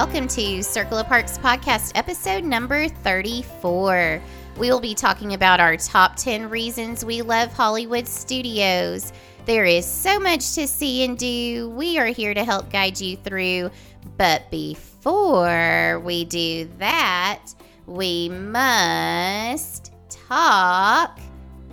welcome to Circle of Parks podcast episode number 34. We will be talking about our top 10 reasons we love Hollywood studios. There is so much to see and do. We are here to help guide you through. But before we do that, we must talk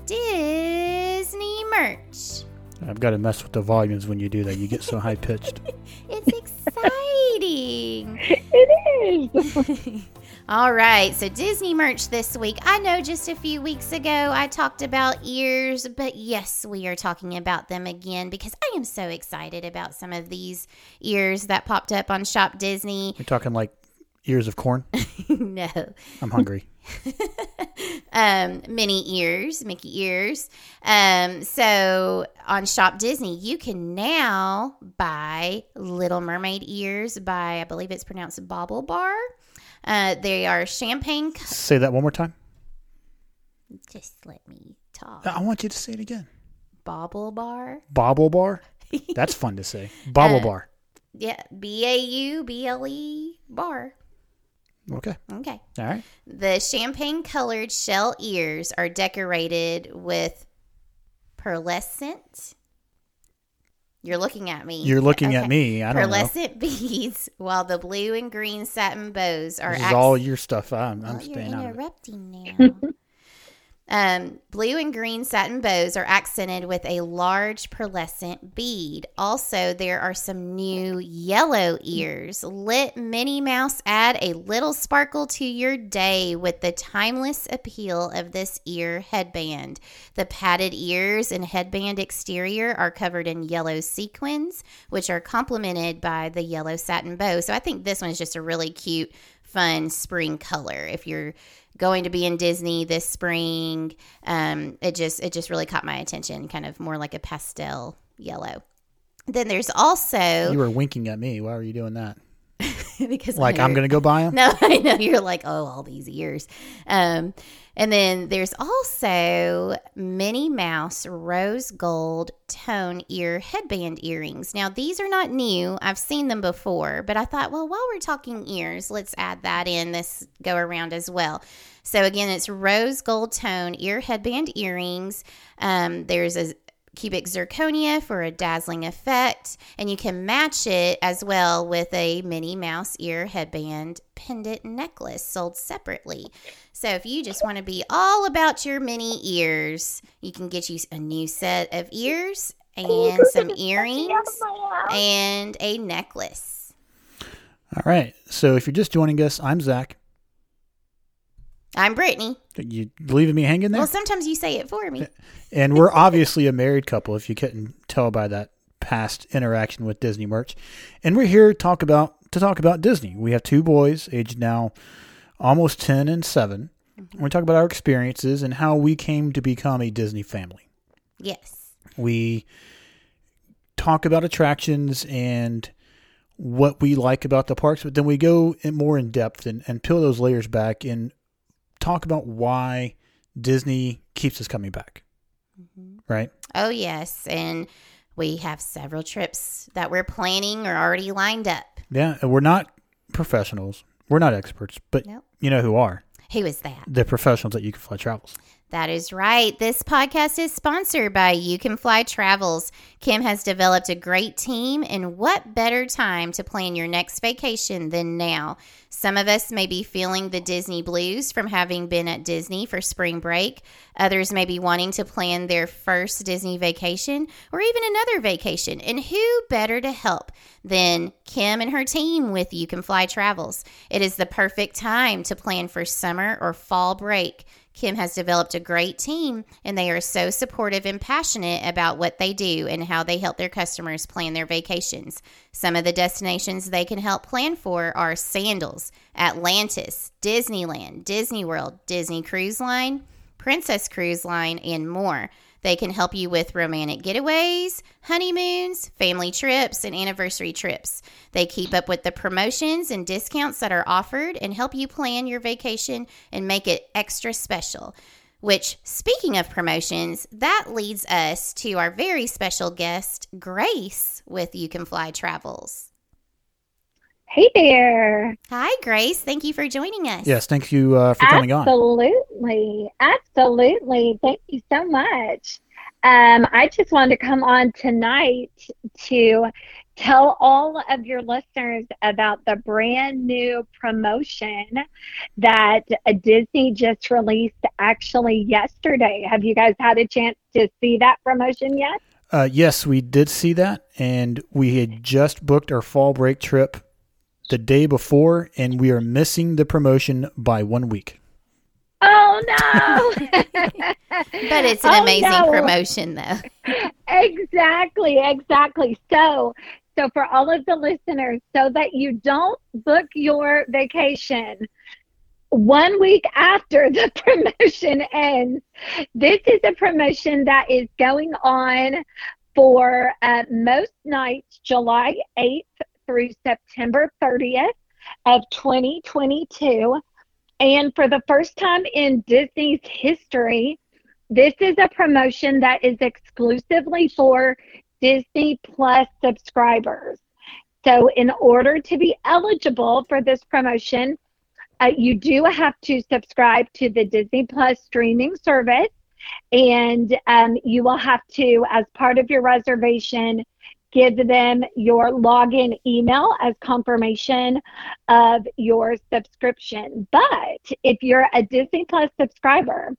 Disney merch. I've got to mess with the volumes when you do that. You get so high pitched. It's exciting. It is. All right, so Disney merch this week. I know just a few weeks ago I talked about ears, but yes, we are talking about them again because I am so excited about some of these ears that popped up on Shop Disney. You're talking like ears of corn. no. I'm hungry. um, mini ears, Mickey ears. Um, so on Shop Disney, you can now buy Little Mermaid ears by, I believe it's pronounced BaubleBar. Uh, they are champagne. co- Say that one more time. Just let me talk. I want you to say it again. BaubleBar. Bobble bar. That's fun to say. Bobble Uh, bar. Yeah, B A U B L E bar. Okay. Okay. All right. The champagne colored shell ears are decorated with pearlescent. You're looking at me. You're looking at me. I don't know. Pearlescent beads, while the blue and green satin bows are This is acc- all your stuff. I'm, Oh, I'm you're staying out of it. interrupting now. um, blue and green satin bows are accented with a large pearlescent bead. Also, there are some new yellow ears. Let Minnie Mouse add a little sparkle to your day with the timeless appeal of this ear headband. The padded ears and headband exterior are covered in yellow sequins, which are complemented by the yellow satin bow. So I think this one is just a really cute fun spring color if you're going to be in disney this spring um, it just it just really caught my attention kind of more like a pastel yellow then there's also You were winking at me. Why were you doing that? because Like I'm gonna go buy them. no, I know you're like, oh, all these ears. Um, and then there's also Minnie Mouse rose gold tone ear headband earrings. Now, these are not new. I've seen them before, but I thought, well, while we're talking ears, let's add that in this go around as well. So, again, it's rose gold tone ear headband earrings. Um, there's a cubic zirconia for a dazzling effect, and you can match it as well with a Minnie Mouse ear headband pendant necklace sold separately. So if you just want to be all about your mini ears, you can get you a new set of ears and some earrings and a necklace. All right. So if you're just joining us, I'm Zach. I'm Brittany. You leaving me hanging there? Well, sometimes you say it for me. And we're obviously a married couple, if you couldn't tell by that past interaction with Disney merch. And we're here to talk about to talk about Disney. We have two boys, aged now almost ten and 7 And we talk about our experiences and how we came to become a Disney family. Yes. We talk about attractions and what we like about the parks, but then we go in more in depth and, and peel those layers back and talk about why Disney keeps us coming back. Mm-hmm. Right? Oh, yes. And we have several trips that we're planning or already lined up. Yeah, we're not professionals. We're not experts, but Nope. you know who are. Who is that? The professionals at You Can Fly Travels. That is right. This podcast is sponsored by You Can Fly Travels. Kim has developed a great team, and what better time to plan your next vacation than now? Some of us may be feeling the Disney blues from having been at Disney for spring break. Others may be wanting to plan their first Disney vacation or even another vacation. And who better to help than Kim and her team with You Can Fly Travels? It is the perfect time to plan for summer or fall break. Kim has developed a great team, and they are so supportive and passionate about what they do and how they help their customers plan their vacations. Some of the destinations they can help plan for are Sandals, Atlantis, Disneyland, Disney World, Disney Cruise Line, Princess Cruise Line, and more. They can help you with romantic getaways, honeymoons, family trips, and anniversary trips. They keep up with the promotions and discounts that are offered and help you plan your vacation and make it extra special. Which, speaking of promotions, that leads us to our very special guest, Grace, with You Can Fly Travels. Hey there. Hi, Grace. Thank you for joining us. Yes, thank you uh, for coming on. Absolutely. Absolutely. Thank you so much. Um, I just wanted to come on tonight to tell all of your listeners about the brand new promotion that Disney just released actually yesterday. Have you guys had a chance to see that promotion yet? Uh, yes, we did see that, and we had just booked our fall break trip the day before, and we are missing the promotion by one week. Oh no! but it's an Oh, amazing no. promotion, though. exactly, exactly. So, so for all of the listeners, so that you don't book your vacation one week after the promotion ends, this is a promotion that is going on for uh, most nights, July 8th through September 30th of 2022. And for the first time in Disney's history, this is a promotion that is exclusively for Disney Plus subscribers. So, in order to be eligible for this promotion, uh, you do have to subscribe to the Disney Plus streaming service, and um, you will have to, as part of your reservation, give them your login email as confirmation of your subscription. But if you're a Disney Plus subscriber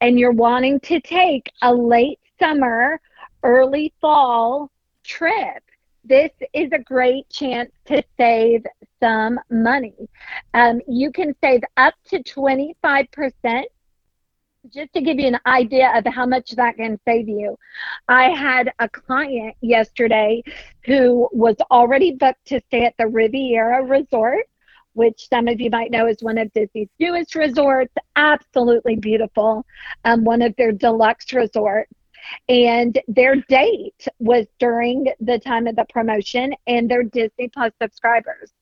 and you're wanting to take a late summer, early fall trip, this is a great chance to save some money. Um, you can save up to 25%. Just to give you an idea of how much that can save you, I had a client yesterday who was already booked to stay at the Riviera Resort, which some of you might know is one of Disney's newest resorts. Absolutely beautiful, um, one of their deluxe resorts. And their date was during the time of the promotion, and they're Disney Plus subscribers.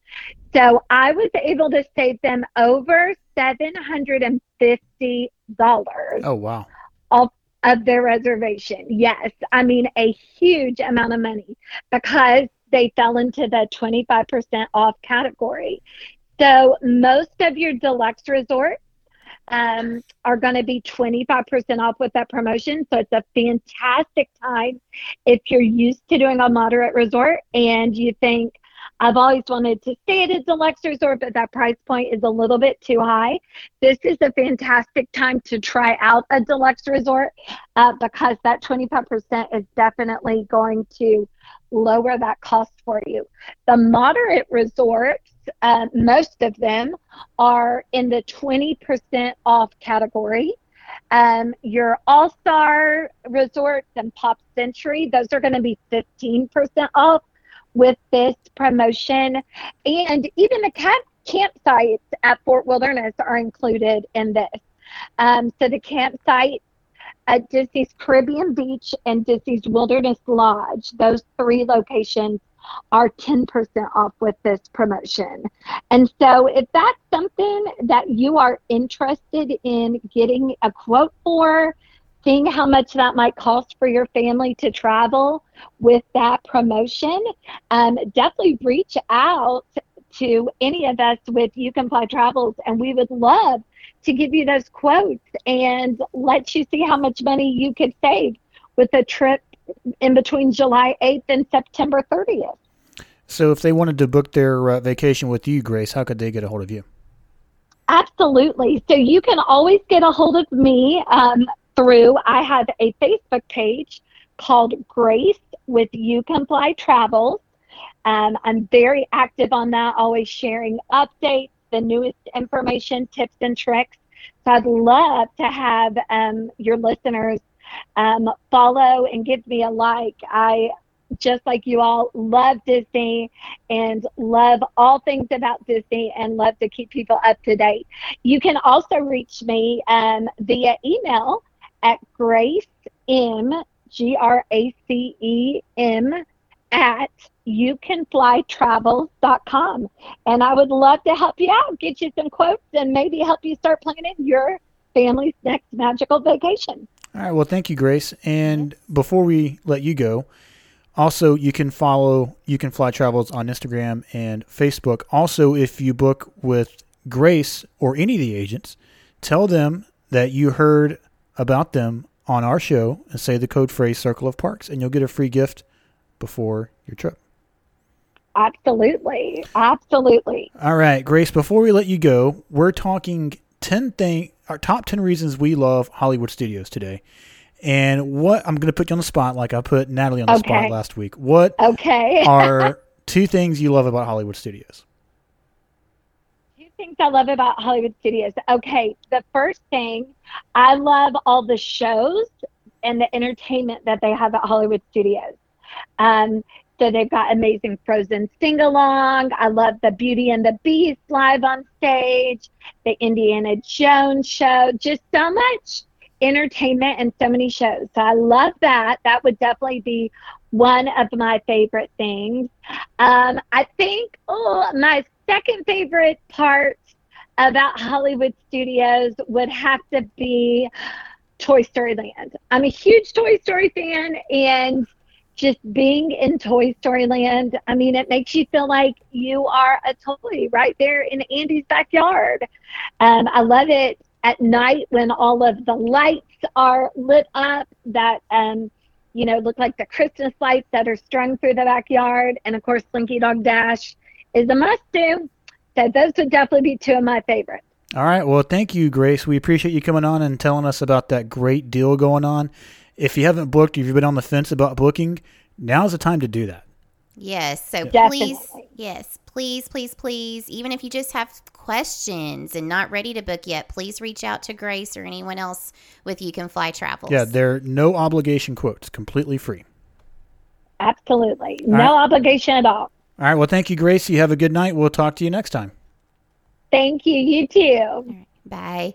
So I was able to save them over seven hundred and fifty dollars Oh wow! of of their reservation. Yes, I mean a huge amount of money because they fell into the 25% off category. So most of your deluxe resorts um, are going to be 25% off with that promotion. So it's a fantastic time if you're used to doing a moderate resort and you think, I've always wanted to stay at a deluxe resort, but that price point is a little bit too high. This is a fantastic time to try out a deluxe resort uh, because that 25% is definitely going to lower that cost for you. The moderate resorts, uh, most of them are in the 20% off category. Um, your All Star resorts and Pop Century, those are going to be 15% off with this promotion. And even the camp campsites at Fort Wilderness are included in this. Um, so the campsite at Disney's Caribbean Beach and Disney's Wilderness Lodge, those three locations are 10% off with this promotion. And so if that's something that you are interested in getting a quote for, seeing how much that might cost for your family to travel with that promotion, um, definitely reach out to any of us with You Can Fly Travels, and we would love to give you those quotes and let you see how much money you could save with a trip in between July 8th and September 30th. So if they wanted to book their uh, vacation with you, Grace, how could they get a hold of you? Absolutely. So you can always get a hold of me um, through, I have a Facebook page called Grace with You Can Fly Travels. Um, I'm very active on that, always sharing updates, the newest information, tips, and tricks. So I'd love to have um, your listeners um, follow and give me a like. I just like you all love Disney and love all things about Disney and love to keep people up to date. You can also reach me um, via email at Grace M G R A C E M at youcanflytravels.com. And I would love to help you out, get you some quotes, and maybe help you start planning your family's next magical vacation. All right. Well, thank you, Grace. And before we let you go, Also, you can follow You Can Fly Travels on Instagram and Facebook. Also, if you book with Grace or any of the agents, tell them that you heard about them on our show and say the code phrase Circle of Parks, and you'll get a free gift before your trip. Absolutely. Absolutely. All right, Grace, before we let you go, we're talking 10 thing our top 10 reasons we love Hollywood studios today. And what I'm going to put you on the spot like I put Natalie on the Okay. spot last week. What Okay. are two things you love about Hollywood studios? Two things I love about Hollywood studios. Okay, the first thing, I love all the shows and the entertainment that they have at Hollywood studios. Um, so they've got amazing Frozen sing along. I love the Beauty and the Beast live on stage, the Indiana Jones show, just so much entertainment and so many shows. So I love that. That would definitely be one of my favorite things. Um, I think oh, my second favorite part about Hollywood Studios would have to be Toy Story Land. I'm a huge Toy Story fan, and just being in Toy Story Land, I mean, it makes you feel like you are a toy right there in Andy's backyard. Um, I love it at night when all of the lights are lit up that um, you know, look like the Christmas lights that are strung through the backyard. And of course, Slinky Dog Dash is a must do. So those would definitely be two of my favorites. All right. Well, thank you, Grace. We appreciate you coming on and telling us about that great deal going on. If you haven't booked, if you've been on the fence about booking, now's the time to do that. Yes. So Definitely. please, yes, please, please, please, even if you just have questions and not ready to book yet, please reach out to Grace or anyone else with You Can Fly Travels. Yeah, they're no obligation quotes, completely free. Absolutely. No right. obligation at all. All right. Well, thank you, Grace. You have a good night. We'll talk to you next time. Thank you. You too. Bye.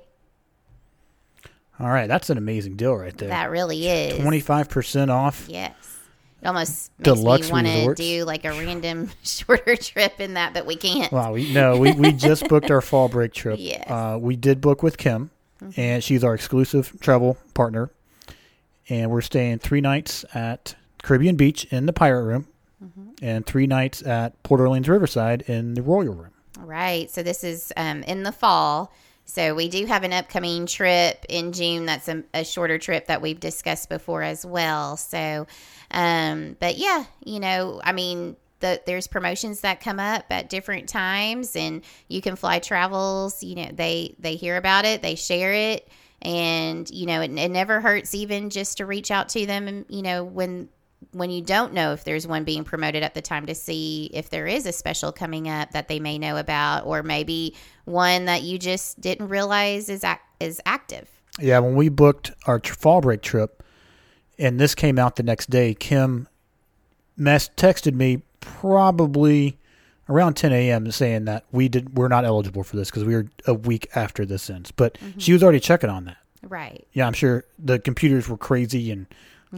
All right. That's an amazing deal right there. That really is. 25% off. Yes. It almost makes me want to do like a random shorter trip in that, but we can't. Wow. We, no, we, we just booked our fall break trip. Yes. Uh, we did book with Kim, and she's our exclusive travel partner. And we're staying three nights at Caribbean Beach in the Pirate Room and three nights at Port Orleans Riverside in the Royal Room. Right. So this is um, in the fall. So we do have an upcoming trip in June. That's a, a shorter trip that we've discussed before as well. So, um, but yeah, you know, I mean, the, there's promotions that come up at different times, and you can fly travels. You know, they they hear about it, they share it, and you know, it, it never hurts even just to reach out to them. And you know, when when you don't know if there's one being promoted at the time to see if there is a special coming up that they may know about or maybe one that you just didn't realize is ac- is active. Yeah, when we booked our tr- fall break trip, and this came out the next day, Kim mess texted me probably around 10 a.m. saying that we did we're not eligible for this because we were a week after this ends. But mm-hmm. she was already checking on that. Right. Yeah, I'm sure the computers were crazy and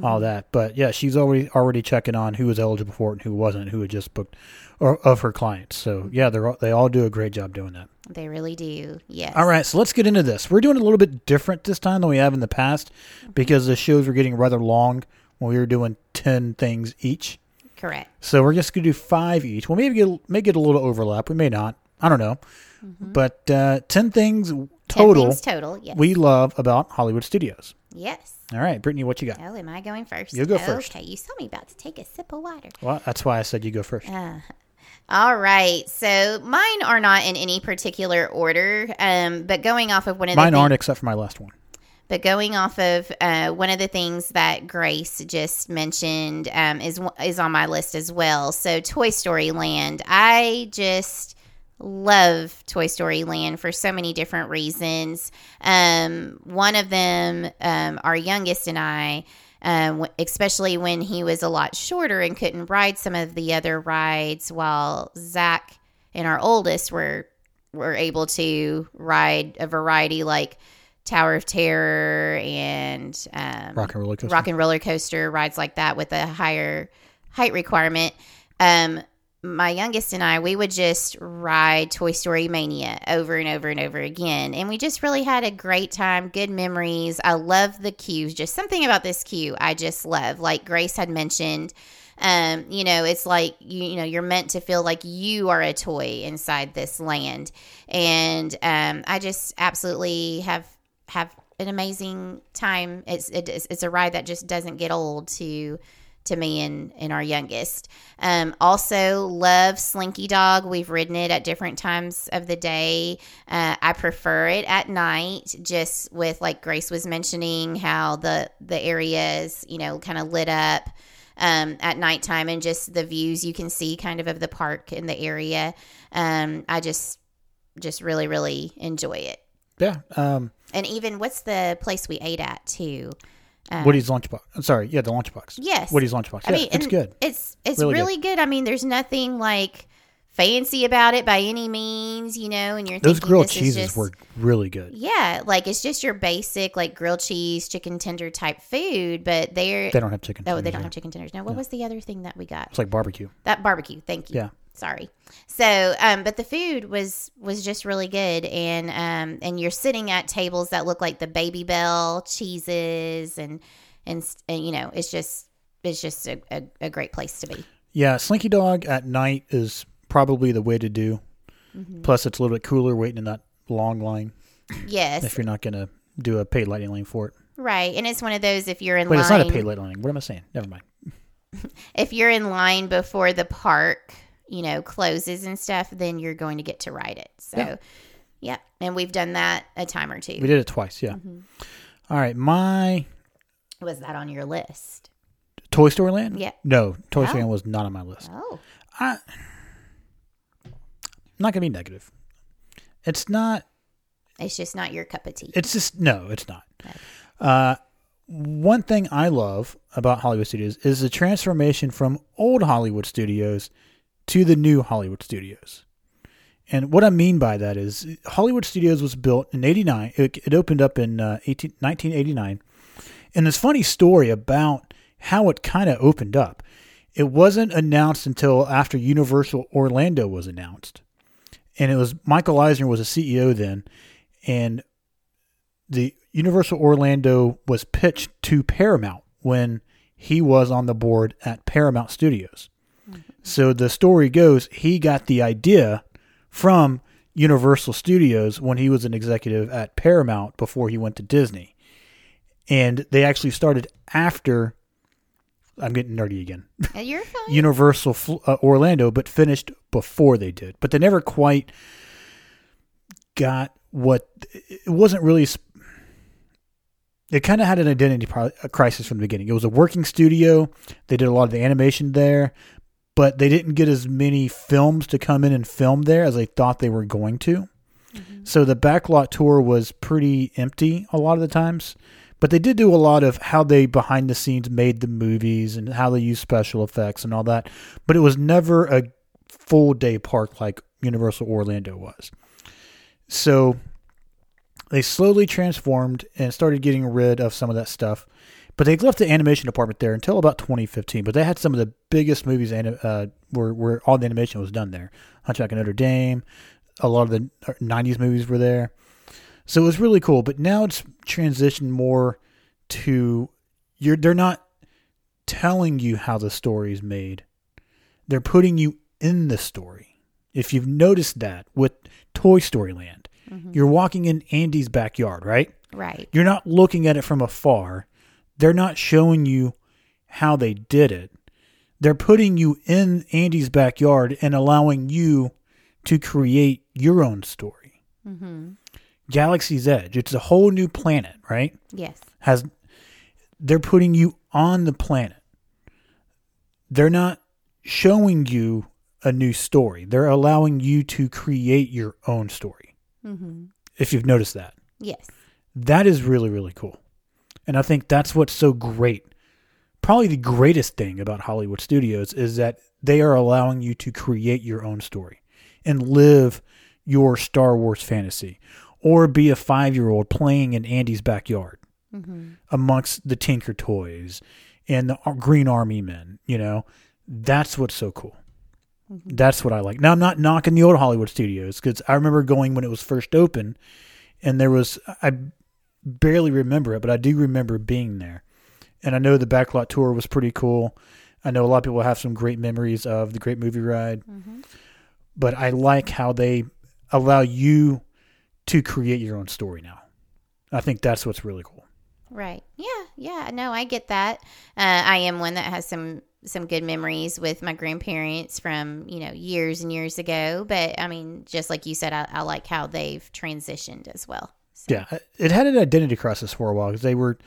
all mm-hmm. that. But yeah, she's already already checking on who was eligible for it and who wasn't, who had just booked or of her clients. So mm-hmm. yeah, they're all, they all do a great job doing that. They really do. Yes. All right, so let's get into this. We're doing it a little bit different this time than we have in the past mm-hmm. because the shows were getting rather long when we were doing 10 things each. Correct. So we're just going to do five each. Well, maybe get, may get a little overlap. We may not. I don't know. But uh, 10 things Ten total things total. Yes. we love about Hollywood studios. Yes. All right, Brittany, what you got? Oh, am I going first? You go first. Okay, you saw me about to take a sip of water. Well, that's why I said you go first. Uh, all right. So mine are not in any particular order, um, but going off of one of the Mine thi- aren't except for my last one. But going off of uh, one of the things that Grace just mentioned um, is is on my list as well. So Toy Story Land, I just love Toy Story Land for so many different reasons. Um, one of them, um, our youngest and I. Um, w- especially when he was a lot shorter and couldn't ride some of the other rides, while Zach and our oldest were were able to ride a variety like Tower of Terror and um, Rock and roller coaster. rock and roller coaster rides like that with a higher height requirement. Um, my youngest and I, we would just ride Toy Story Mania over and over and over again. And we just really had a great time, good memories. I love the queues, just something about this queue I just love. Like Grace had mentioned, um, you know, it's like you, you know, you're meant to feel like you are a toy inside this land. And um, I just absolutely have have an amazing time. It's it's, it's a ride that just doesn't get old to to me and, and our youngest. Um, also, love Slinky Dog. We've ridden it at different times of the day. Uh, I prefer it at night, just with like Grace was mentioning how the the area is you know kind of lit up. Um, at nighttime and just the views you can see kind of of the park in the area. Um, I just just really really enjoy it. Yeah. Um, And even what's the place we ate at too? Um, Woody's lunchbox. I'm sorry. Yeah, the lunchbox. Yes. Woody's lunchbox. I Yeah, mean, it's good. It's it's Really really, good. good. I mean, there's nothing like fancy about it by any means, you know. And you're Those thinking grilled cheeses just- were really good. yeah, like it's just your basic like grilled cheese, chicken tender type food, but they're They don't have chicken. oh they don't here. have chicken tenders. No, what was the other thing that we got? It's like barbecue. That barbecue. Thank you. Yeah. Sorry. So, um, but the food was was just really good, and um, and you're sitting at tables that look like the Babybel cheeses, and and, and you know, it's just it's just a, a, a great place to be. Yeah, Slinky Dog at night is probably the way to do. Mm-hmm. Plus, it's a little bit cooler waiting in that long line Yes, if you're not going to do a paid lightning lane for it. right. And it's one of those if you're in Wait, line, it's not a paid lightning lane. What am I saying? Never mind. if you're in line before the park, you know, closes and stuff, then you're going to get to ride it. So, Yeah. yeah, and we've done that a time or two. We did it twice. Yeah. Mm-hmm. All right, my Was that on your list? Toy Story Land. Yeah. No, Toy Story Oh. Land was not on my list. Oh, I, I'm not gonna be negative. It's not. it's just not your cup of tea. It's just no. It's not. Okay. Uh, one thing I love about Hollywood Studios is the transformation from old Hollywood Studios to the new Hollywood Studios. And what I mean by that is Hollywood Studios was built in 89. It, opened up in uh, 18, 1989. And this funny story about how it kind of opened up. It wasn't announced until after Universal Orlando was announced. And it was Michael Eisner was a CEO then. And the Universal Orlando was pitched to Paramount when he was on the board at Paramount Studios. So the story goes he got the idea from Universal Studios when he was an executive at Paramount before he went to Disney. And they actually started after I'm getting nerdy again. You're fine. Universal uh, Orlando, but finished before they did. But they never quite got what it wasn't really. It kind of had an identity crisis from the beginning. It was a working studio. They did a lot of the animation there, but they didn't get as many films to come in and film there as they thought they were going to. Mm-hmm. So the backlot tour was pretty empty a lot of the times. But they did do a lot of how they behind the scenes made the movies and how they used special effects and all that. But it was never a full day park like Universal Orlando was. So they slowly transformed and started getting rid of some of that stuff. But they left the animation department there until about 2015. But they had some of the biggest movies anim- uh, where, where all the animation was done there. Hunchback of Notre Dame, a lot of the 90s movies were there. So it was really cool, but now it's transitioned more to you're they're not telling you how the story is made. They're putting you in the story. If you've noticed that with Toy Story Land, you're walking in Andy's backyard, right? right. You're not looking at it from afar. They're not showing you how they did it. They're putting you in Andy's backyard and allowing you to create your own story. Mm-hmm. Galaxy's Edge. It's a whole new planet, right? Yes. Has they're putting you on the planet. They're not showing you a new story. They're allowing you to create your own story. Mm-hmm. If you've noticed that. Yes. That is really really cool. And I think that's what's so great. Probably the greatest thing about Hollywood Studios is that they are allowing you to create your own story and live your Star Wars fantasy or be a 5-year-old playing in Andy's backyard Mm-hmm. amongst the Tinker Toys and the Green Army men, you know. That's what's so cool. That's what I like. Now I'm not knocking the old Hollywood studios because I remember going when it was first open, and there was I barely remember it, but I do remember being there, and I know the backlot tour was pretty cool. I know a lot of people have some great memories of the Great Movie Ride, but I like how they allow you to create your own story now. I think that's what's really cool. Right. Yeah. Yeah. No, I get that. Uh, I am one that has some some good memories with my grandparents from you know years and years ago. But I mean, just like you said, I, I like how they've transitioned as well. So, Yeah, it had an identity crisis for a while because they were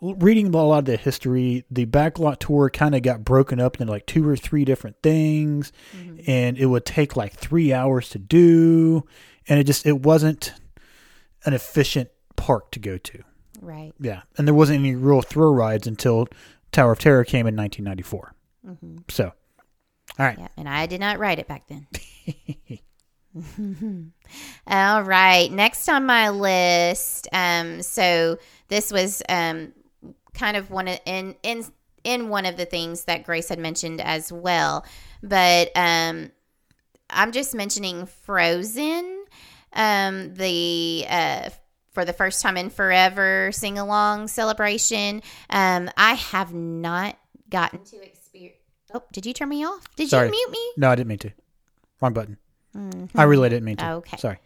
reading a lot of the history. The backlot tour kind of got broken up into like two or three different things, mm-hmm. and it would take like three hours to do, and it just it wasn't an efficient park to go to. Right. Yeah, and there wasn't any real thrill rides until Tower of Terror came in 1994. Mm-hmm. So, all right, Yeah. And I did not ride it back then. All right. Next on my list. Um, so this was um, kind of one of in in in one of the things that Grace had mentioned as well. But um, I'm just mentioning Frozen. Um, the uh, for the first time in forever sing along celebration. Um, I have not gotten to experience. Oh, did you turn me off? Did Sorry. you mute me? no, I didn't mean to. Wrong button. I really didn't mean to. Okay. Sorry.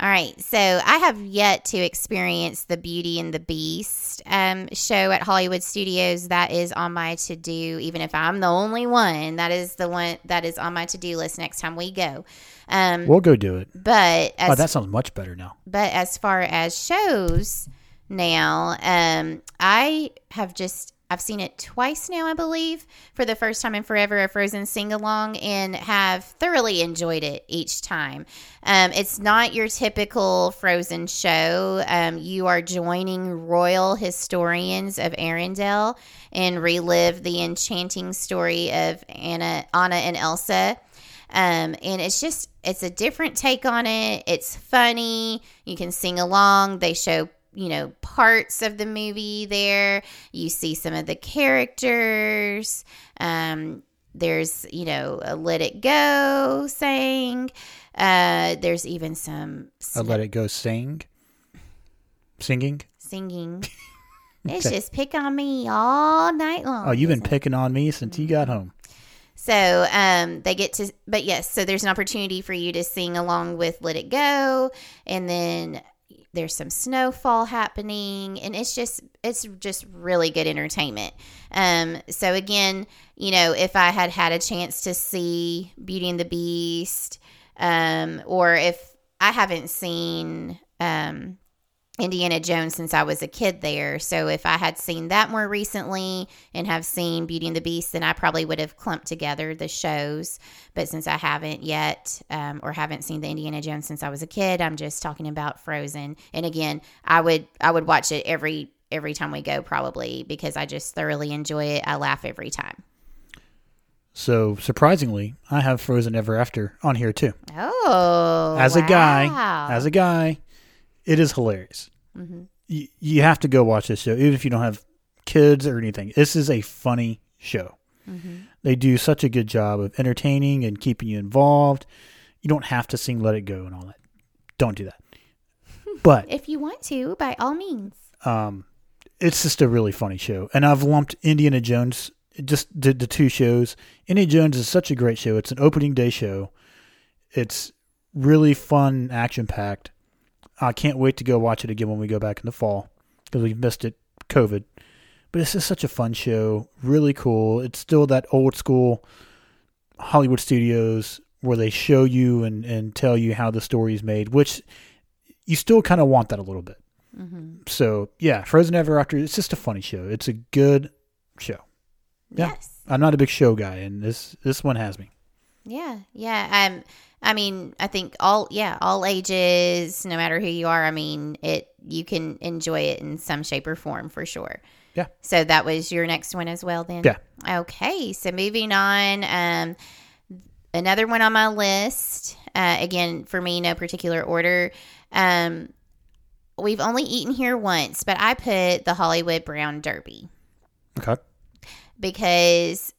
All right, so I have yet to experience the Beauty and the Beast um, show at Hollywood Studios. That is on my to do, even if I'm the only one. That is the one that is on my to do list next time we go. Um, We'll go do it. but as Oh, that sounds much better now. but as far as shows now, um, I have just I've seen it twice now, I believe, for the first time in forever, a Frozen sing along, and have thoroughly enjoyed it each time. Um, it's not your typical Frozen show. Um, you are joining royal historians of Arendelle and relive the enchanting story of Anna, Anna and Elsa. Um, and it's just it's a different take on it. It's funny. You can sing along. They show you know parts of the movie there. You see some of the characters. Um, there's you know a "Let It Go" saying. Uh, there's even some I let it go sing. Singing. singing. It's Okay. just pick on me all night long. Oh, you've been picking on me since you got home. So um, they get to, but yes, so there's an opportunity for you to sing along with Let It Go. And then there's some snowfall happening. And it's just, it's just really good entertainment. Um, so again, you know, if I had had a chance to see Beauty and the Beast, um, or if I haven't seen, um, Indiana Jones since I was a kid there. So if I had seen that more recently and have seen Beauty and the Beast, then I probably would have clumped together the shows. But since I haven't yet, um, or haven't seen the Indiana Jones since I was a kid, I'm just talking about Frozen. And again, I would I would watch it every every time we go probably because I just thoroughly enjoy it. I laugh every time. So surprisingly, I have Frozen Ever After on here too. Oh, as a guy, as a guy, it is hilarious. You, you have to go watch this show, even if you don't have kids or anything. This is a funny show. They do such a good job of entertaining and keeping you involved. You don't have to sing "Let It Go" and all that. Don't do that. But if you want to, by all means. um, it's just a really funny show. And I've lumped Indiana Jones, just did the two shows. Indiana Jones is such a great show. It's an opening day show. It's really fun, action packed. I can't wait to go watch it again when we go back in the fall because we've missed it, COVID. But it's just such a fun show, really cool. It's still that old school Hollywood studios where they show you and, and tell you how the story is made, which you still kind of want that a little bit. So yeah, Frozen Ever After. It's just a funny show. It's a good show. Yeah. Yes. I'm not a big show guy, and this this one has me. Yeah, yeah. Um, I mean, I think all yeah, all ages, no matter who you are. I mean, it you can enjoy it in some shape or form for sure. Yeah. So that was your next one as well, then. Yeah. Okay, so moving on. Um, another one on my list. Uh, again, for me, no particular order. Um, we've only eaten here once, but I put the Hollywood Brown Derby Okay. because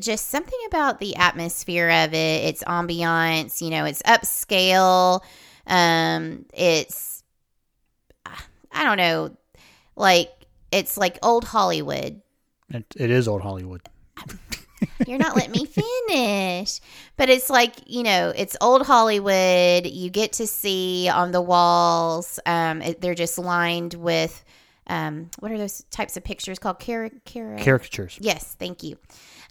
just something about the atmosphere of it, its ambiance, you know, it's upscale. Um, it's, I don't know, like, it's like old Hollywood. It, it is old Hollywood. You're not letting me finish. But it's like, you know, it's old Hollywood. You get to see on the walls, um, it, they're just lined with, um, what are those types of pictures called? Car- car- Caricatures. Yes, thank you.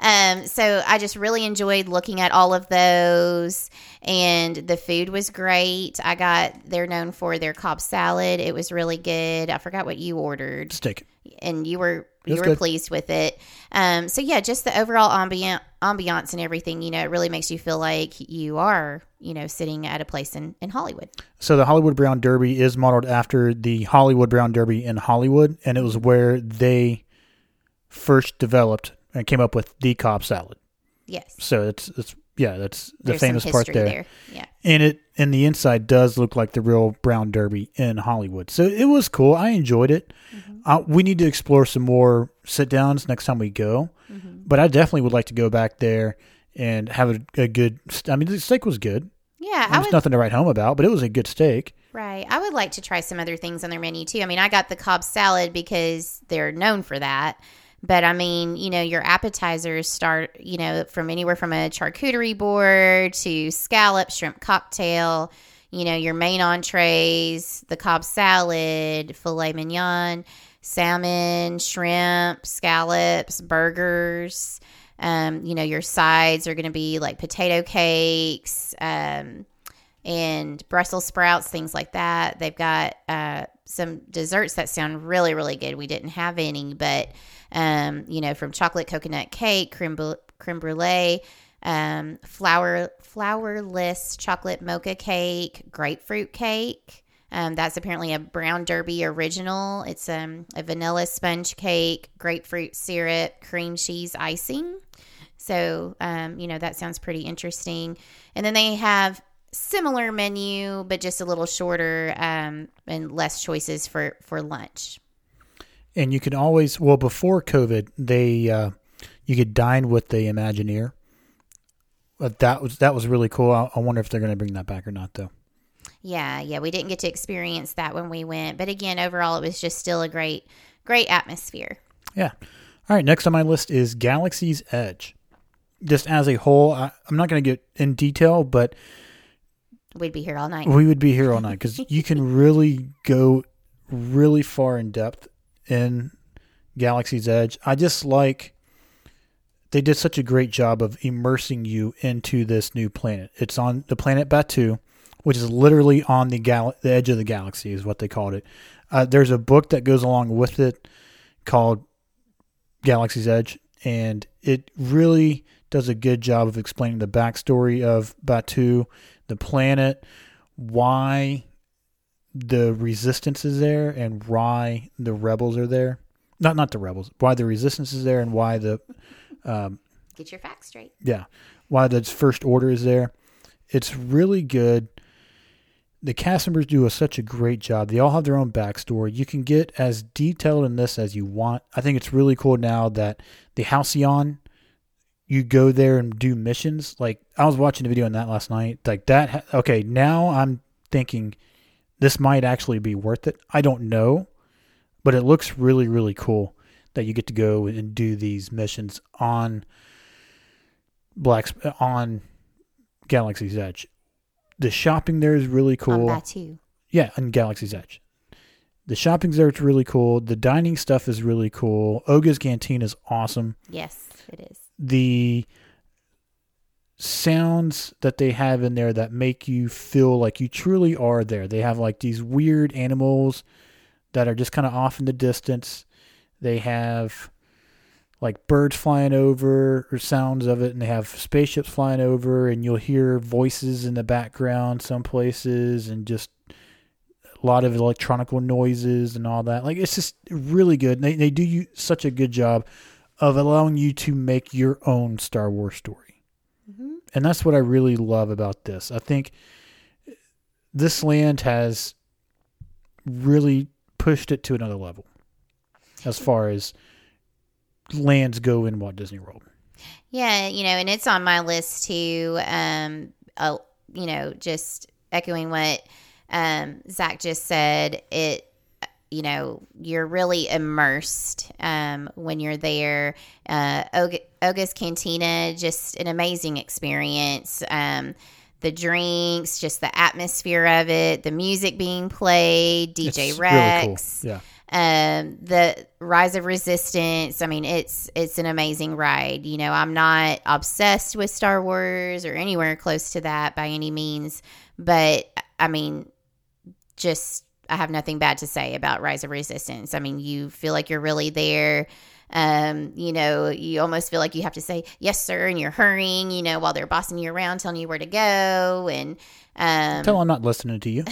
Um, so I just really enjoyed looking at all of those, and the food was great. I got they're known for their Cobb salad; it was really good. I forgot what you ordered, Steak. and you were you were good. pleased with it. Um, so yeah, just the overall ambient ambiance and everything. You know, it really makes you feel like you are you know sitting at a place in in Hollywood. So the Hollywood Brown Derby is modeled after the Hollywood Brown Derby in Hollywood, and it was where they first developed and came up with the Cobb salad. Yes, So it's it's yeah, that's the there's famous part there. there. Yeah. And it and the inside does look like the real Brown Derby in Hollywood. So it was cool. I enjoyed it. Mm-hmm. Uh, we need to explore some more sit downs next time we go. Mm-hmm. But I definitely would like to go back there and have a, a good. I mean, the steak was good. Yeah, I There's would nothing to write home about, but it was a good steak. Right. I would like to try some other things on their menu too. I mean, I got the Cobb salad because they're known for that. But I mean, you know, your appetizers start, you know, from anywhere from a charcuterie board to scallop, shrimp cocktail, you know, your main entrees, the Cobb salad, filet mignon, salmon, shrimp, scallops, burgers. Um, you know, your sides are going to be like potato cakes, um, and Brussels sprouts, things like that. They've got uh, some desserts that sound really, really good. We didn't have any, but um, you know, from chocolate coconut cake, creme, creme brulee, um, flour flourless chocolate mocha cake, grapefruit cake. Um, that's apparently a Brown Derby original. It's um, a vanilla sponge cake, grapefruit syrup, cream cheese icing. So, um, you know, that sounds pretty interesting. And then they have similar menu, but just a little shorter um, and less choices for, for lunch. And you can always well before COVID, they uh, you could dine with the Imagineer. But that was that was really cool. I, I wonder if they're going to bring that back or not, though. Yeah, yeah, we didn't get to experience that when we went, but again, overall, it was just still a great, great atmosphere. Yeah. All right. Next on my list is Galaxy's Edge. Just as a whole, I, I'm not going to get in detail, but We'd be here all night. we would be here all night because you can really go really far in depth in Galaxy's Edge. I just like they did such a great job of immersing you into this new planet. It's on the planet Batuu, which is literally on the gal- the edge of the galaxy, is what they called it. Uh, there's a book that goes along with it called Galaxy's Edge, and it really does a good job of explaining the backstory of Batuu, the planet, why the resistance is there, and why the rebels are there. Not not the rebels, why the resistance is there, and why the um, Get your facts straight. yeah, why the first order is there. It's really good. The cast members do a, such a great job. They all have their own backstory. You can get as detailed in this as you want. I think it's really cool now that the Halcyon, you go there and do missions. Like I was watching a video on that last night. Like that. Okay, now I'm thinking this might actually be worth it. I don't know, but it looks really really cool that you get to go and do these missions on Black on Galaxy's Edge. The shopping there is really cool. On Batuu. Yeah, on Galaxy's Edge. The shopping there is really cool. The dining stuff is really cool. Oga's Canteen is awesome. Yes, it is. The sounds that they have in there that make you feel like you truly are there. They have like these weird animals that are just kind of off in the distance. They have like birds flying over or sounds of it, and they have spaceships flying over, and you'll hear voices in the background some places, and just a lot of electronical noises and all that. Like it's just really good. They they do you such a good job of allowing you to make your own Star Wars story, and that's what I really love about this. I think this land has really pushed it to another level as far as lands go in Walt Disney World. Yeah, you know, and it's on my list too. Um, uh, you know, just echoing what um, Zach just said. It, you know, you're really immersed um, when you're there. Uh, Oga's Cantina, just an amazing experience. Um, the drinks, just the atmosphere of it, the music being played, DJ It's Rex Really cool. Yeah. um the rise of resistance i mean it's it's an amazing ride you know i'm not obsessed with star wars or anywhere close to that by any means but i mean just i have nothing bad to say about rise of resistance i mean you feel like you're really there um, you know, you almost feel like you have to say yes, sir, and you're hurrying, you know, while they're bossing you around, telling you where to go, and um, Tell them I'm not listening to you.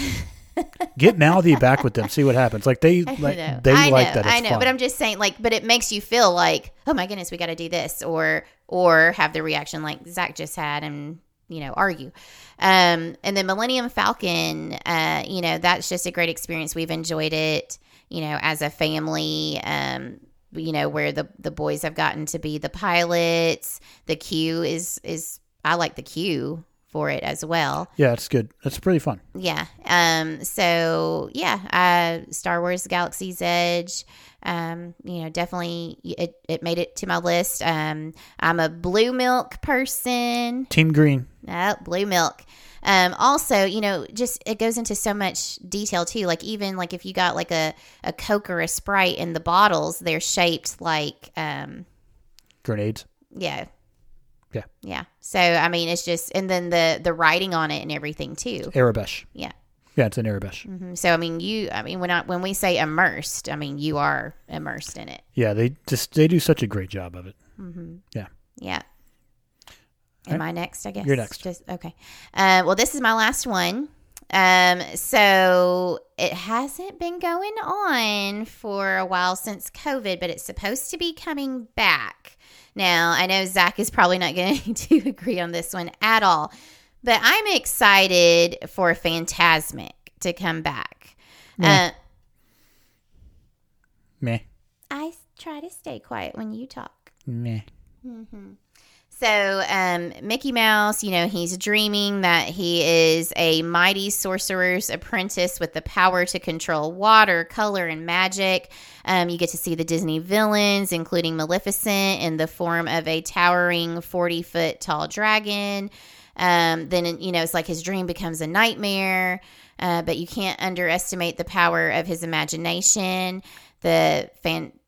Get mouthy back with them. See what happens. Like they like know. they I like know, that. It's I know, fun. but I'm just saying, like, but it makes you feel like, oh my goodness, we got to do this, or or have the reaction like Zach just had, and you know, argue. Um, and then Millennium Falcon, uh, you know, that's just a great experience. We've enjoyed it, you know, as a family. Um, you know, where the the boys have gotten to be the pilots. The queue is is I like the queue for it as well yeah, it's good. It's pretty fun. yeah um so yeah uh star wars galaxy's edge um you know definitely it, it made it to my list um i'm a blue milk person Team Green. oh, blue milk um also you know just it goes into so much detail too like even like if you got like a a coke or a sprite in the bottles they're shaped like um Grenades. yeah Yeah. yeah so i mean it's just and then the the writing on it and everything too Aurebesh. yeah Yeah, it's an Aurebesh. Mhm. So I mean, you. I mean, when I, when we say immersed, I mean you are immersed in it. Yeah, they just they do such a great job of it. Yeah. Yeah. Am Right. I next? I guess You're next. Just okay. Uh, well, this is my last one. Um, so it hasn't been going on for a while since COVID, but it's supposed to be coming back. Now, I know Zach is probably not going to agree on this one at all, but I'm excited for Fantasmic to come back. Yeah. Uh, Meh. I try to stay quiet when you talk. Meh. So, um, Mickey Mouse, you know, he's dreaming that he is a mighty sorcerer's apprentice with the power to control water, color, and magic. Um, you get to see the Disney villains, including Maleficent, in the form of a towering 40 foot tall dragon. Um, then, you know, it's like his dream becomes a nightmare, uh, but you can't underestimate the power of his imagination. The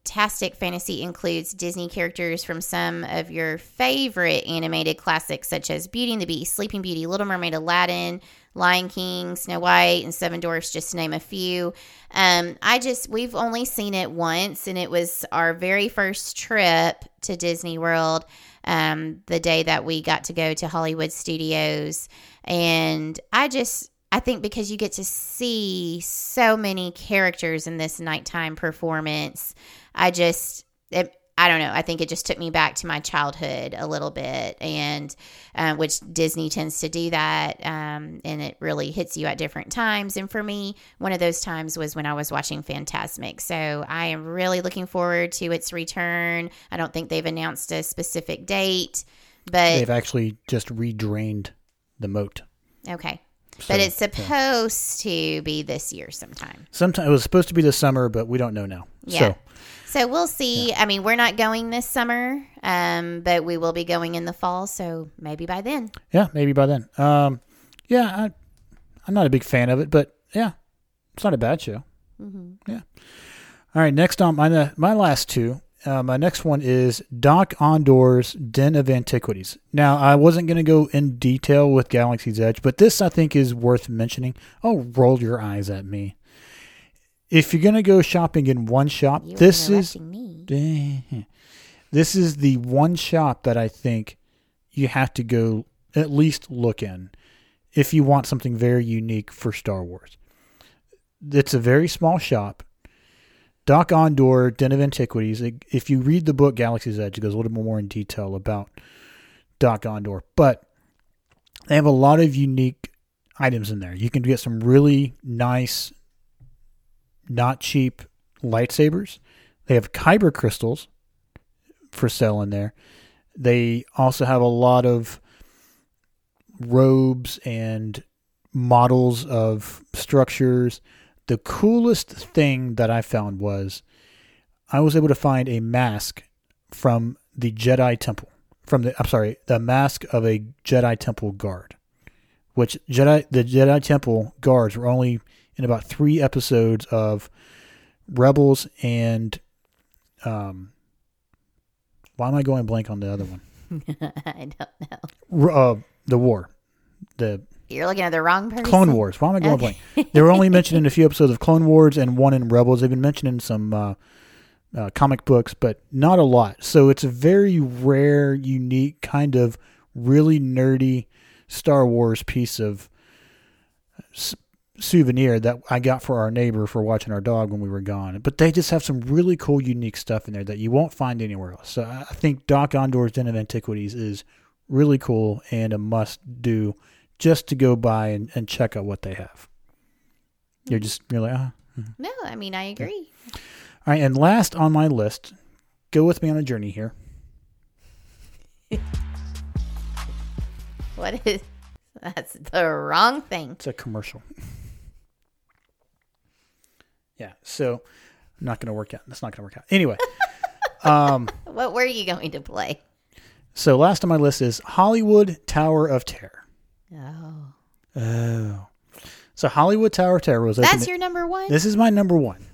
fantastic fantasy includes Disney characters from some of your favorite animated classics, such as Beauty and the Beast, Sleeping Beauty, Little Mermaid, Aladdin, Lion King, Snow White, and Seven Dwarfs, just to name a few. Um, I just, we've only seen it once, and it was our very first trip to Disney World um, the day that we got to go to Hollywood Studios. And I just, I think because you get to see so many characters in this nighttime performance, I just, it, I don't know. I think it just took me back to my childhood a little bit, and uh, which Disney tends to do that, um, and it really hits you at different times. And for me, one of those times was when I was watching Fantasmic. So I am really looking forward to its return. I don't think they've announced a specific date, but They've actually just redrained the moat. okay. So, But it's yeah. supposed to be this year sometime. Sometime it was supposed to be this summer, but we don't know now. Yeah. So So we'll see. I mean, we're not going this summer, um, but we will be going in the fall. So maybe by then. yeah, maybe by then. Um, yeah, I, I'm not a big fan of it, but yeah, it's not a bad show. Mm-hmm. Yeah. All right, next on my my last two. Uh, my next one is Dok-Ondar's Den of Antiquities. Now, I wasn't going to go in detail with Galaxy's Edge, but this I think is worth mentioning. Oh, roll your eyes at me. If you're going to go shopping in one shop, You this is me. this is the one shop that I think you have to go at least look in if you want something very unique for Star Wars. It's a very small shop. Dok-Ondar, Den of Antiquities. If you read the book Galaxy's Edge, it goes a little bit more in detail about Dok-Ondar. But they have a lot of unique items in there. You can get some really nice, not cheap lightsabers. They have kyber crystals for sale in there. They also have a lot of robes and models of structures. The coolest thing that I found was I was able to find a mask from the Jedi Temple. From the I'm sorry, the mask of a Jedi Temple guard. Which Jedi the Jedi Temple guards were only in about three episodes of Rebels and um why am I going blank on the other one? I don't know. R- Uh, the war. The You're looking at the wrong person. Clone Wars. Why am I going Okay. blank? They were only mentioned in a few episodes of Clone Wars and one in Rebels. They've been mentioned in some uh, uh, comic books, but not a lot. So it's a very rare, unique, kind of really nerdy Star Wars piece of s- souvenir that I got for our neighbor for watching our dog when we were gone. But they just have some really cool, unique stuff in there that you won't find anywhere else. So I think Dok-Ondar's Den of Antiquities is really cool and a must do just to go by and, and check out what they have. You're just you're like, ah. No, I mean I agree. All right, and last on my list, go with me on a journey here. What is? That's the wrong thing. It's a commercial. yeah, so not going to work out. That's not going to work out. Anyway, um, What were you going to play? so last on my list is Hollywood Tower of Terror. Oh, Oh, so Hollywood Tower of Terror was that's your number one. This is my number one.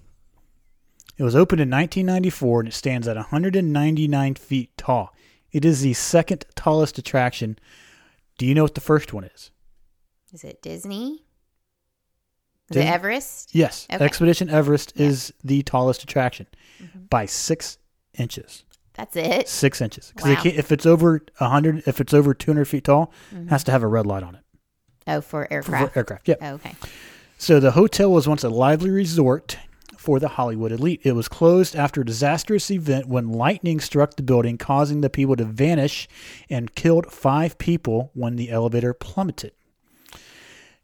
It was opened in 1994 and it stands at 199 feet tall. It is the second tallest attraction. Do you know what the first one is? Is it Disney? Is it Everest? Yes, Okay. Expedition Everest Yeah. is the tallest attraction Mhm. by six inches. That's it. Six inches. Because Wow. if it's over 100, if it's over 200 feet tall, Mhm. it has to have a red light on it Oh, for for aircraft. aircraft. Yep. Oh, okay. So the hotel was once a lively resort for the Hollywood elite. It was closed after a disastrous event when lightning struck the building, causing the people to vanish and killed five people when the elevator plummeted.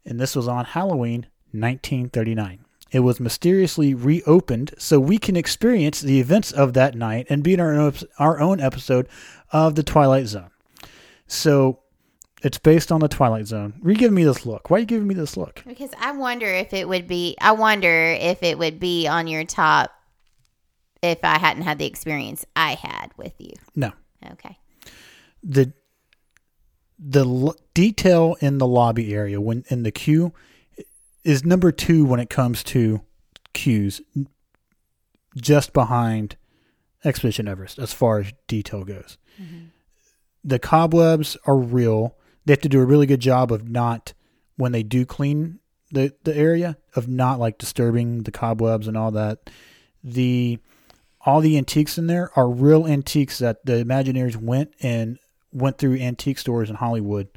And this was on Halloween 1939. It was mysteriously reopened so we can experience the events of that night and be in our own, our own episode of The Twilight Zone. So it's based on The Twilight Zone. Were you giving me this look? Why are you giving me this look? Because I wonder if it would be. I wonder if it would be on your top if I hadn't had the experience I had with you. No. Okay. the the l- detail in the lobby area when in the queue is number two when it comes to queues, just behind Expedition Everest as far as detail goes. Mm-hmm. The cobwebs are real. They have to do a really good job of not when they do clean the the area of not like disturbing the cobwebs and all that. The all the antiques in there are real antiques that the Imagineers went and went through antique stores in Hollywood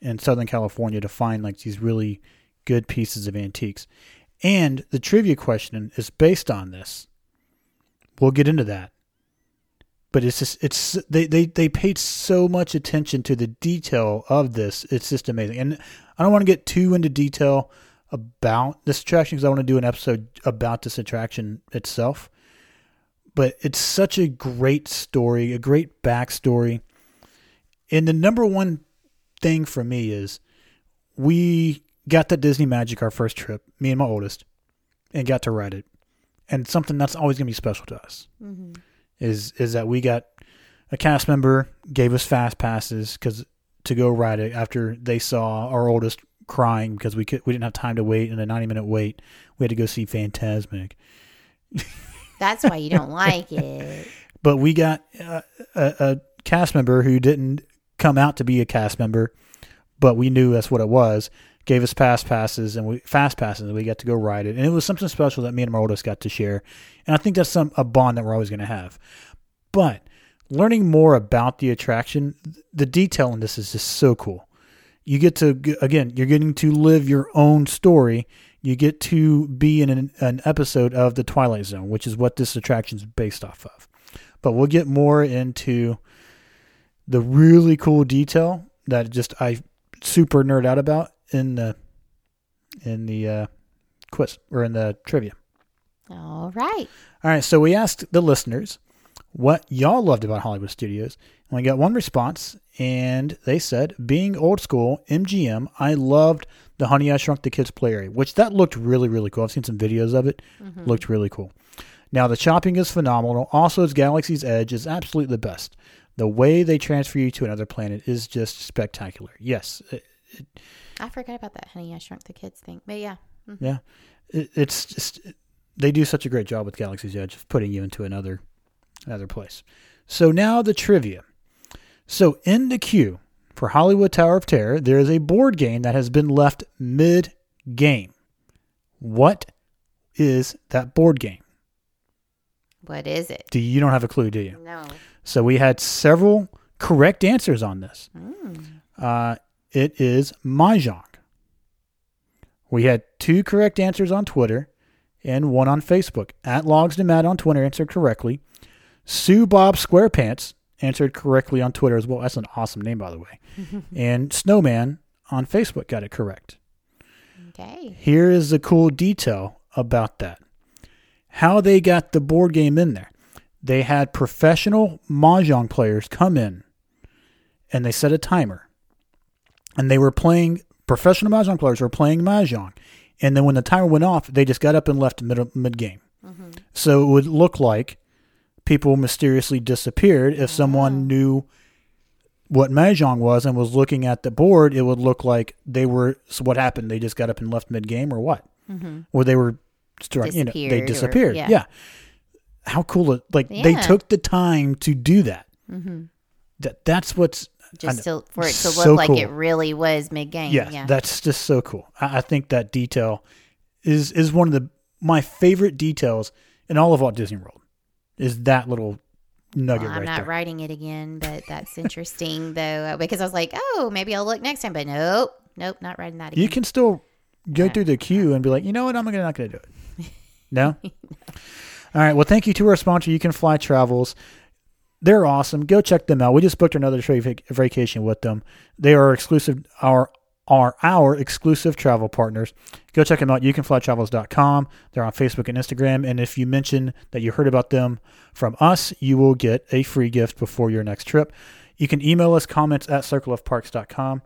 in Southern California to find like these really good pieces of antiques. And the trivia question is based on this. We'll get into that. But it's just it's they, they, they paid so much attention to the detail of this. It's just amazing. And I don't want to get too into detail about this attraction because I want to do an episode about this attraction itself but it's such a great story, a great backstory. And the number one thing for me is we got that Disney Magic our first trip, me and my oldest, and got to ride it. And something that's always going to be special to us Mm-hmm. Is is that we got a cast member gave us fast passes because to go ride it after they saw our oldest crying because we could we didn't have time to wait in a 90 minute wait we had to go see Fantasmic That's why you don't like it. but we got uh, a, a cast member who didn't come out to be a cast member, but we knew that's what it was. Gave us pass passes and we fast passes, and we got to go ride it, and it was something special that me and my oldest got to share, and I think that's some a bond that we're always going to have. But learning more about the attraction, the detail in this is just so cool. You get to again, you're getting to live your own story. You get to be in an, an episode of the Twilight Zone, which is what this attraction is based off of. But we'll get more into the really cool detail that just I super nerd out about in the in the uh, quiz or in the trivia. All right. All right, so we asked the listeners what y'all loved about Hollywood Studios. And we got one response, and they said, being old school, MGM, I loved the Honey I Shrunk the Kids play area, which that looked really, really cool. I've seen some videos of it. Looked really cool. Now, the chopping is phenomenal. Also, its Galaxy's Edge is absolutely the best. The way they transfer you to another planet is just spectacular. Yes, it, I forgot about that Honey I Shrunk the Kids thing. But yeah. Mhm. yeah, it, it's just they do such a great job with Galaxy's Edge of putting you into another another place. So now the trivia. So in the queue for Hollywood Tower of Terror, there is a board game that has been left mid game. What is that board game? What is it? Do you don't have a clue, do you? No. So we had several correct answers on this. Mm. Uh, it is Mahjong. We had two correct answers on Twitter and one on Facebook. At Logs to Matt on Twitter answered correctly. Sue Bob Squarepants answered correctly on Twitter as well. That's an awesome name, by the way. and Snowman on Facebook got it correct. Okay. Here is the cool detail about that. How they got the board game in there. They had professional mahjong players come in and they set a timer. And they were playing professional mahjong players were playing mahjong. And then when the timer went off, they just got up and left mid mid game. So it would look like people mysteriously disappeared. If someone knew what mahjong was and was looking at the board, it would look like they were. So what happened? They just got up and left mid game, or what? Mm-hmm. Or they were, you know, they Disappeared or- yeah. yeah. How cool! It, like they took the time to do that. Mm-hmm. That that's what's Just to, for it to look So like cool. it really was mid game. yeah, Yeah. that's just so cool. I, I think that detail is is one of the my favorite details in all of Walt Disney World. Is that little nugget Well, I'm right not there? writing it again, but that's interesting though, uh, because I was like, oh, maybe I'll look next time, but nope, nope, not writing that again. You can still go through the queue and be like, you know what, I'm gonna not gonna do it. No. All right. Well, thank you to our sponsor, You Can Fly Travels. They're awesome. Go check them out. We just booked another vacation with them. They are exclusive. Our are our exclusive travel partners. Go check them out. YouCanFlyTravels.com. They're on Facebook and Instagram. And if you mention that you heard about them from us, you will get a free gift before your next trip. You can email us comments at circleofparks.com.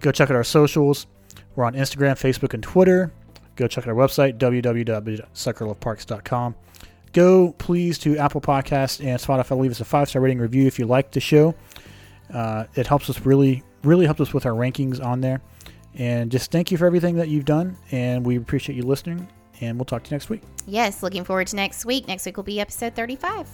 Go check out our socials. We're on Instagram, Facebook, and Twitter. Go check out our website, www.circleofparks.com. Go please to Apple Podcasts and Spotify. Leave us a five star rating review if you like the show. Uh, it helps us really, really helps us with our rankings on there. And just thank you for everything that you've done. And we appreciate you listening. And we'll talk to you next week. yes, looking forward to next week. Next week will be episode 35.